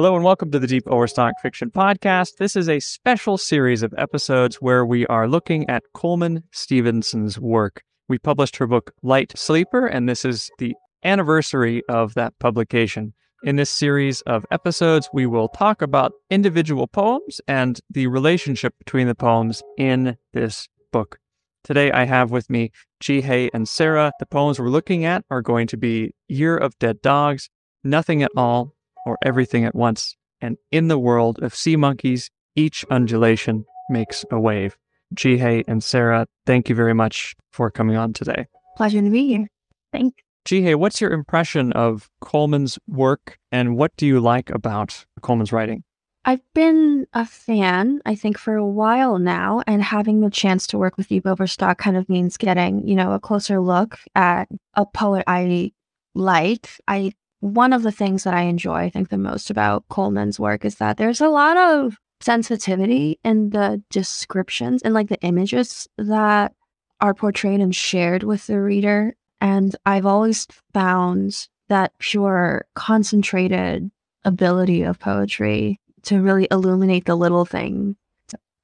Hello and welcome to the Deep Overstock Fiction Podcast. This is a special series of episodes where we are looking at Coleman Stevenson's work. We published her book Light Sleeper, and this is the anniversary of that publication. In this series of episodes, we will talk about individual poems and the relationship between the poems in this book. Today, I have with me Jihye and Sarah. The poems we're looking at are going to be Year of Dead Dogs, Nothing at All, or Everything at Once, and In the World of Sea Monkeys, Each Undulation Makes a Wave. Jihye and Sarah, thank you very much for coming on today. Pleasure to be here. Thanks. Jihye, what's your impression of Coleman's work and what do you like about Coleman's writing? I've been a fan, I think, for a while now, and having the chance to work with Deep Overstock kind of means getting, you know, a closer look at a poet I like. I one of the things that I enjoy, I think, the most about Coleman's work is that there's a lot of sensitivity in the descriptions and like the images that are portrayed and shared with the reader and I've always found that pure, concentrated ability of poetry to really illuminate the little thing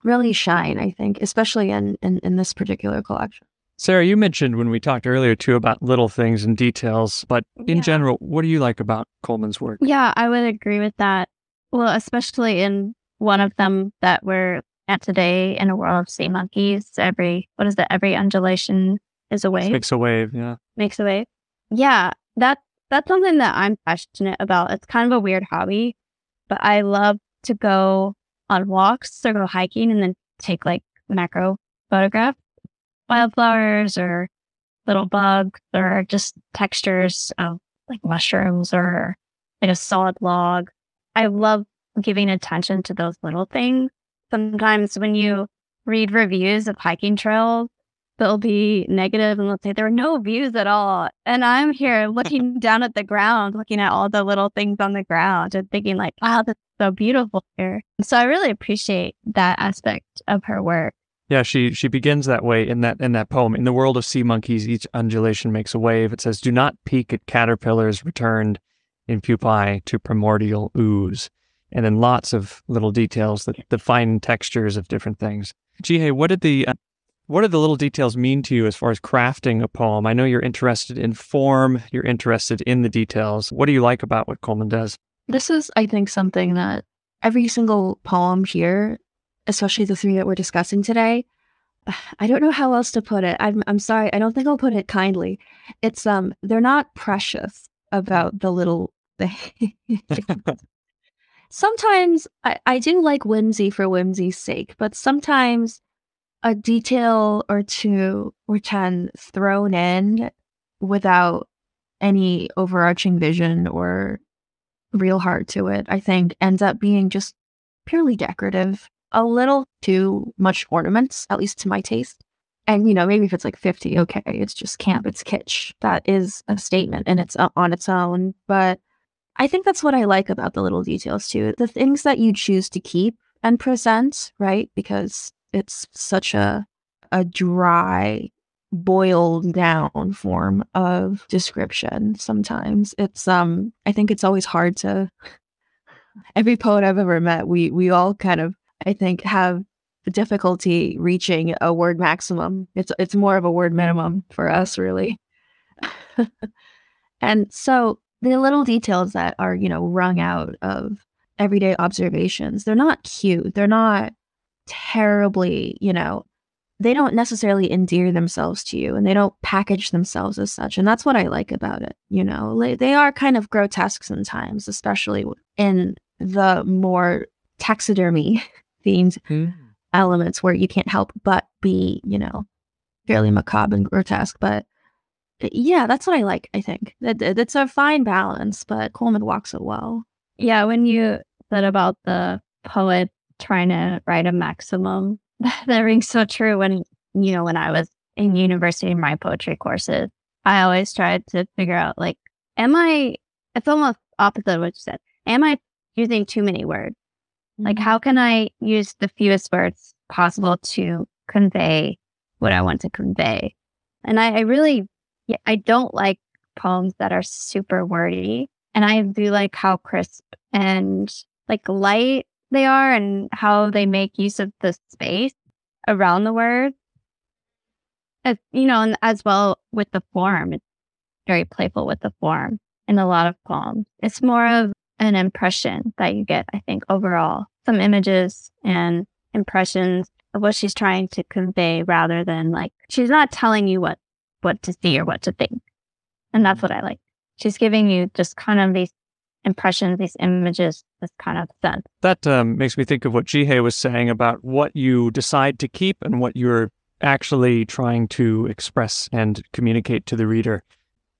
really shine, I think, especially in, in, in this particular collection. Sarah, you mentioned when we talked earlier too about little things and details, but in yeah. general, what do you like about Coleman's work? Yeah, I would agree with that. Well, especially in one of them that we're at today in a world of sea monkeys. Every what is it? Every undulation is a wave. Makes a wave, yeah. Makes a wave. Yeah, that that's something that I'm passionate about. It's kind of a weird hobby, but I love to go on walks or go hiking and then take like macro photographs, wildflowers or little bugs or just textures of like mushrooms or like a solid log. I love giving attention to those little things. Sometimes when you read reviews of hiking trails, they'll be negative and let's say there are no views at all. And I'm here looking down at the ground, looking at all the little things on the ground and thinking like, wow, that's so beautiful here. So I really appreciate that aspect of her work. Yeah, she she begins that way in that in that poem. In the world of sea monkeys, each undulation makes a wave. It says, "Do not peek at caterpillars returned in pupae to primordial ooze." And then lots of little details that the fine textures of different things. Jihye, what did the uh, what do the little details mean to you as far as crafting a poem? I know you're interested in form, you're interested in the details. What do you like about what Coleman does? This is, I think, something that every single poem here, especially the three that we're discussing today, I don't know how else to put it. I'm I'm sorry. I don't think I'll put it kindly. It's um they're not precious about the little thing. sometimes I, I do like whimsy for whimsy's sake, but sometimes a detail or two or 10 thrown in without any overarching vision or real heart to it, I think ends up being just purely decorative. A little too much ornaments, at least to my taste. And, you know, maybe if it's like 50, okay, it's just camp, it's kitsch. That is a statement and it's uh, on its own. But I think that's what I like about the little details too. The things that you choose to keep and present, right? Because it's such a a dry boiled down form of description sometimes it's um i think it's always hard to every poet i've ever met we we all kind of i think have difficulty reaching a word maximum it's it's more of a word mm-hmm. minimum for us really and so the little details that are you know wrung out of everyday observations they're not cute they're not terribly, you know, they don't necessarily endear themselves to you and they don't package themselves as such. And that's what I like about it. You know, they are kind of grotesque sometimes, especially in the more taxidermy themed mm. elements where you can't help but be, you know, fairly macabre and grotesque. But yeah, that's what I like, I think. That it's a fine balance, but Coleman walks it well. Yeah, when you said about the poet trying to write a maximum. that rings so true when, you know, when I was in university in my poetry courses, I always tried to figure out like, am I, it's almost opposite of what you said. Am I using too many words? Like, mm-hmm. how can I use the fewest words possible to convey what I want to convey? And I, I really, I don't like poems that are super wordy. And I do like how crisp and like light they are and how they make use of the space around the word. As, you know, and as well with the form, it's very playful with the form in a lot of poems. It's more of an impression that you get, I think, overall. Some images and impressions of what she's trying to convey rather than like she's not telling you what what to see or what to think. And that's what I like. She's giving you just kind of these impressions, these images, this kind of sense. That um, makes me think of what Jihye was saying about what you decide to keep and what you're actually trying to express and communicate to the reader.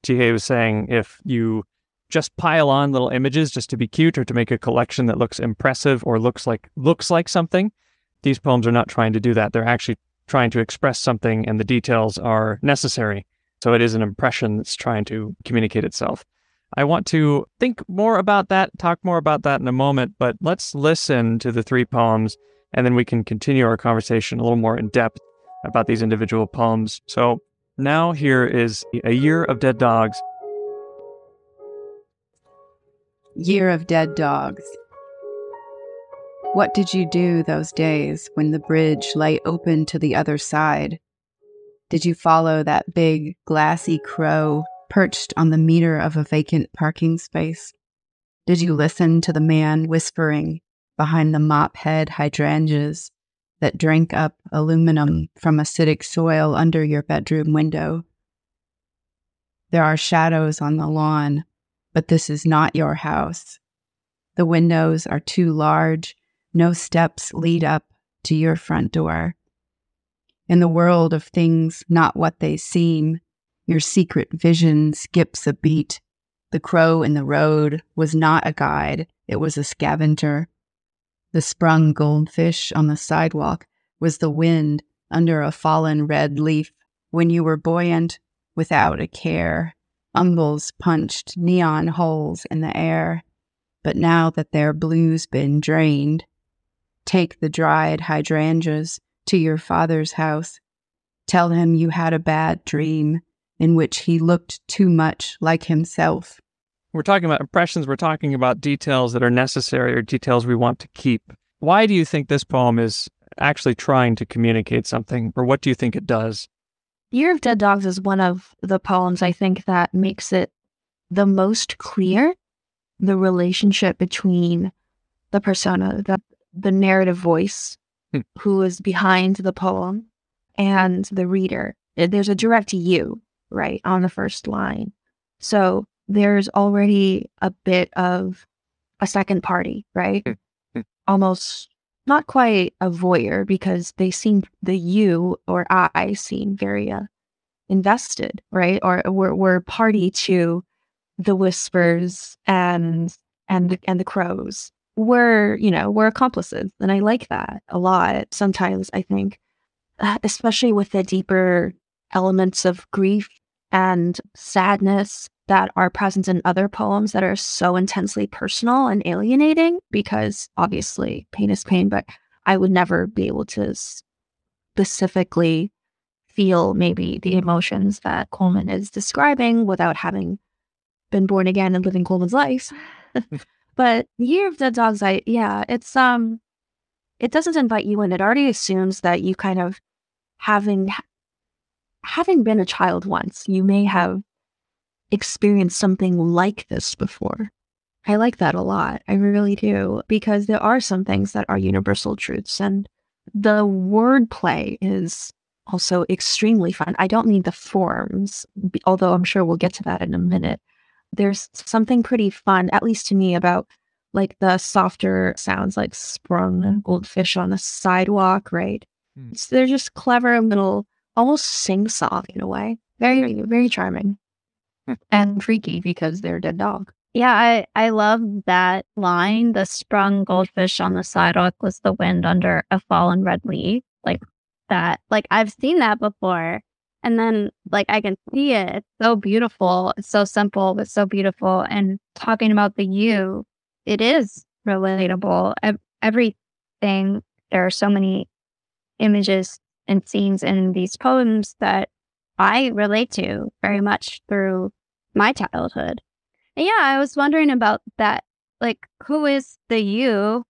Jihye was saying if you just pile on little images just to be cute or to make a collection that looks impressive or looks like looks like something, these poems are not trying to do that. They're actually trying to express something and the details are necessary. So it is an impression that's trying to communicate itself. I want to think more about that, talk more about that in a moment, but let's listen to the three poems and then we can continue our conversation a little more in depth about these individual poems. So now here is A Year of Dead Dogs. Year of Dead Dogs. What did you do those days when the bridge lay open to the other side? Did you follow that big, glassy crow perched on the meter of a vacant parking space? Did you listen to the man whispering behind the mop head hydrangeas that drank up aluminum from acidic soil under your bedroom window? There are shadows on the lawn, but this is not your house. The windows are too large, no steps lead up to your front door. In the world of things not what they seem, your secret vision skips a beat. The crow in the road was not a guide, it was a scavenger. The sprung goldfish on the sidewalk was the wind under a fallen red leaf when you were buoyant without a care. Umbels punched neon holes in the air. But now that their blue's been drained, take the dried hydrangeas to your father's house. Tell him you had a bad dream in which he looked too much like himself. We're talking about impressions, we're talking about details that are necessary or details we want to keep. Why do you think this poem is actually trying to communicate something, or what do you think it does? Year of Dead Dogs is one of the poems I think that makes it the most clear the relationship between the persona, the, the narrative voice hmm. who is behind the poem, and the reader. There's a direct you right on the first line. So there's already a bit of a second party, right? Mm-hmm. Almost not quite a voyeur because they seem the you or I seem very uh, invested, right? Or we're we're party to the whispers and and and the crows. We're you know we're accomplices, and I like that a lot. Sometimes I think, uh, especially with the deeper elements of grief and sadness that are present in other poems that are so intensely personal and alienating because obviously pain is pain, but I would never be able to specifically feel maybe the emotions that Coleman is describing without having been born again and living Coleman's life. but Year of Dead Dogs, I yeah, it's um it doesn't invite you in. It already assumes that you kind of having having been a child once, you may have experienced something like this before. I like that a lot. I really do. Because there are some things that are universal truths. And the wordplay is also extremely fun. I don't mean the forms, although I'm sure we'll get to that in a minute. There's something pretty fun, at least to me, about like the softer sounds like sprung goldfish on the sidewalk, right? Hmm. So they're just clever little almost sing song in a way. Very, very charming. Hmm. and freaky because they're a dead dog. Yeah, I, I love that line. The sprung goldfish on the sidewalk was the wind under a fallen red leaf. Like that. Like I've seen that before. And then like I can see it. It's so beautiful. It's so simple, but so beautiful. And talking about the you, it is relatable. Everything, there are so many images and scenes in these poems that I relate to very much through my childhood. And yeah, I was wondering about that like who is the you?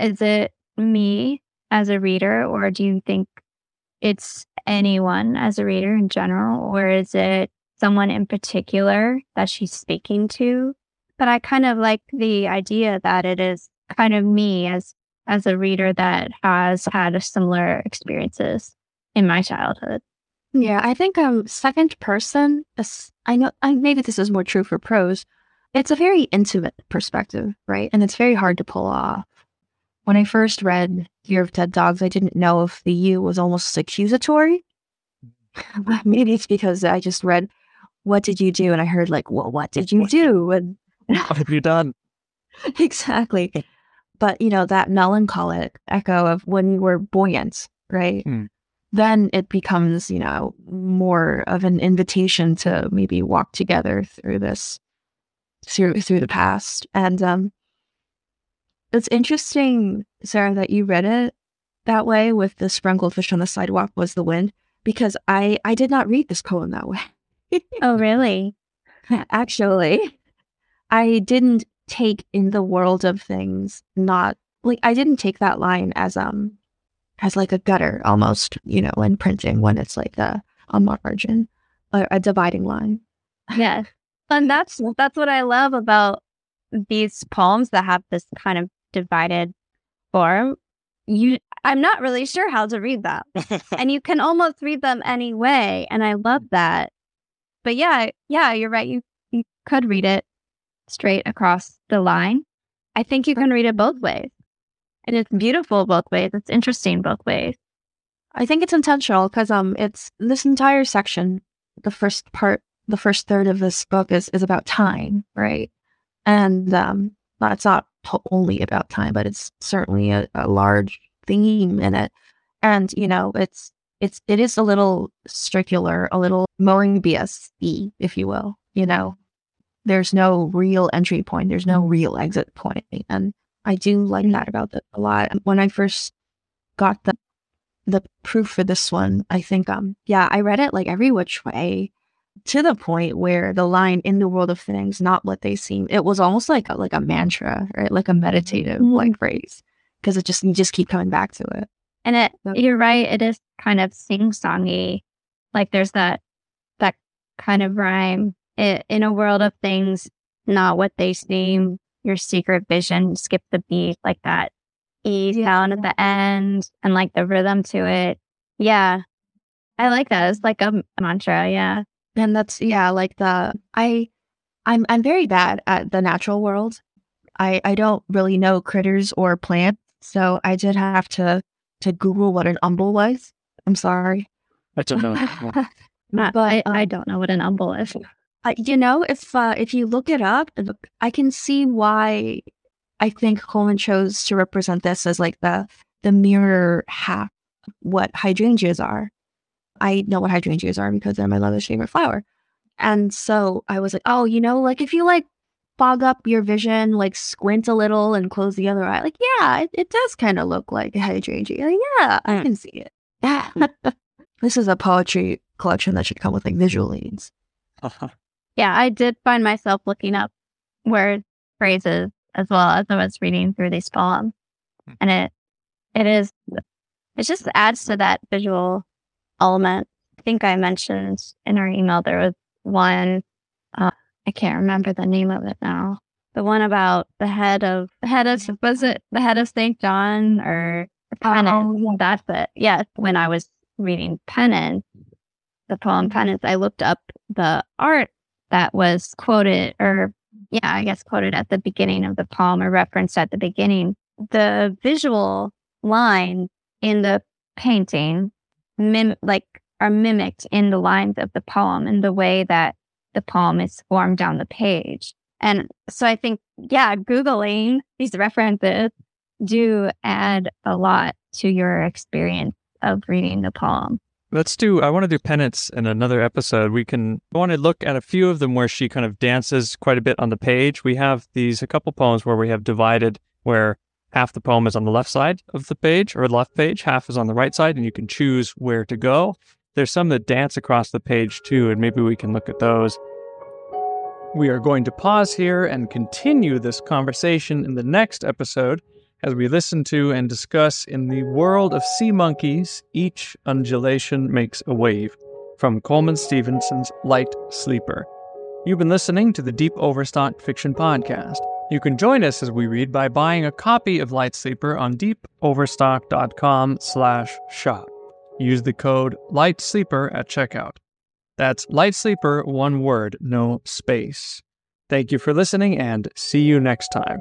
Is it me as a reader, or do you think it's anyone as a reader in general, or is it someone in particular that she's speaking to? But I kind of like the idea that it is kind of me as as a reader that has had similar experiences in my childhood. Yeah, I think um second person. is- I know I, maybe this is more true for prose. It's a very intimate perspective, right? And it's very hard to pull off. When I first read Year of Dead Dogs, I didn't know if the you was almost accusatory. maybe it's because I just read, "What did you do?" and I heard like, "Well, what did you do?" and What have you done? exactly. But you know that melancholic echo of when you were buoyant, right? Hmm. Then it becomes, you know, more of an invitation to maybe walk together through this, through through the past. And um, it's interesting, Sarah, that you read it that way with the sprinkled fish on the sidewalk was the wind, because I I did not read this poem that way. Oh, really? Actually, I didn't take in the world of things not like I didn't take that line as um as like a gutter almost, you know, in printing when it's like a, a margin, a, a dividing line. Yeah. And that's that's what I love about these poems that have this kind of divided form. You I'm not really sure how to read them. and you can almost read them any way. And I love that. But yeah, yeah, you're right. You you could read it straight across the line. I think you can read it both ways. And it's beautiful both ways. It's interesting both ways. I think it's intentional because um it's this entire section, the first part, the first third of this book is is about time, right? And um well, it's not only about time, but it's certainly a, a large theme in it. And you know, it's it's it is a little circular, a little Moebius y, if you will. You know, there's no real entry point, there's no real exit point, and I do like that about it a lot. When I first got the the proof for this one, I think um yeah, I read it like every which way to the point where the line in the world of things, not what they seem, it was almost like a, like a mantra, right? Like a meditative Mhm. like phrase. Because it just you just keep coming back to it. And it, Yep. you're right. It is kind of sing songy. Like there's that, that kind of rhyme I in a world of things, not what they seem. Your secret vision, skip the beat, like that E sound at the end and like the rhythm to it. Yeah. I like that. It's like a mantra. Yeah. And that's yeah, like the I I'm I'm very bad at the natural world. I I don't really know critters or plants, so I did have to to Google what an umbel was. I'm sorry. I don't know. But, I, I um, don't know what an umbel is. Uh, you know, if uh, if you look it up, I can see why I think Coleman chose to represent this as like the the mirror half what hydrangeas are. I know what hydrangeas are because they're my mother's favorite flower, and so I was like, oh, you know, like if you like fog up your vision, like squint a little and close the other eye, like yeah, it, it does kind of look like a hydrangea. Yeah, I can see it. this is a poetry collection that should come with like visual aids. Yeah, I did find myself looking up word phrases as well as I was reading through these poems. Hmm. And it it is it just adds to that visual element. I think I mentioned in our email there was one uh, I can't remember the name of it now. The one about the head of the head of was it the head of St. John or Penance? Oh, That's it. Yes. When I was reading Penance, the poem Penance, I looked up the art that was quoted or yeah, I guess quoted at the beginning of the poem or referenced at the beginning. The visual line in the painting mim- like are mimicked in the lines of the poem in the way that the poem is formed down the page. And so I think, yeah, Googling these references do add a lot to your experience of reading the poem. Let's do. I want to do penance in another episode. We can. I want to look at a few of them where she kind of dances quite a bit on the page. We have these a couple poems where we have divided where half the poem is on the left side of the page or left page, half is on the right side, and you can choose where to go. There's some that dance across the page too, and maybe we can look at those. We are going to pause here and continue this conversation in the next episode as we listen to and discuss in the world of sea monkeys, each undulation makes a wave from Coleman Stevenson's Light Sleeper. You've been listening to the Deep Overstock Fiction Podcast. You can join us as we read by buying a copy of Light Sleeper on deepoverstock.com slash shop. Use the code Light Sleeper at checkout. That's Light Sleeper, one word, no space. Thank you for listening and see you next time.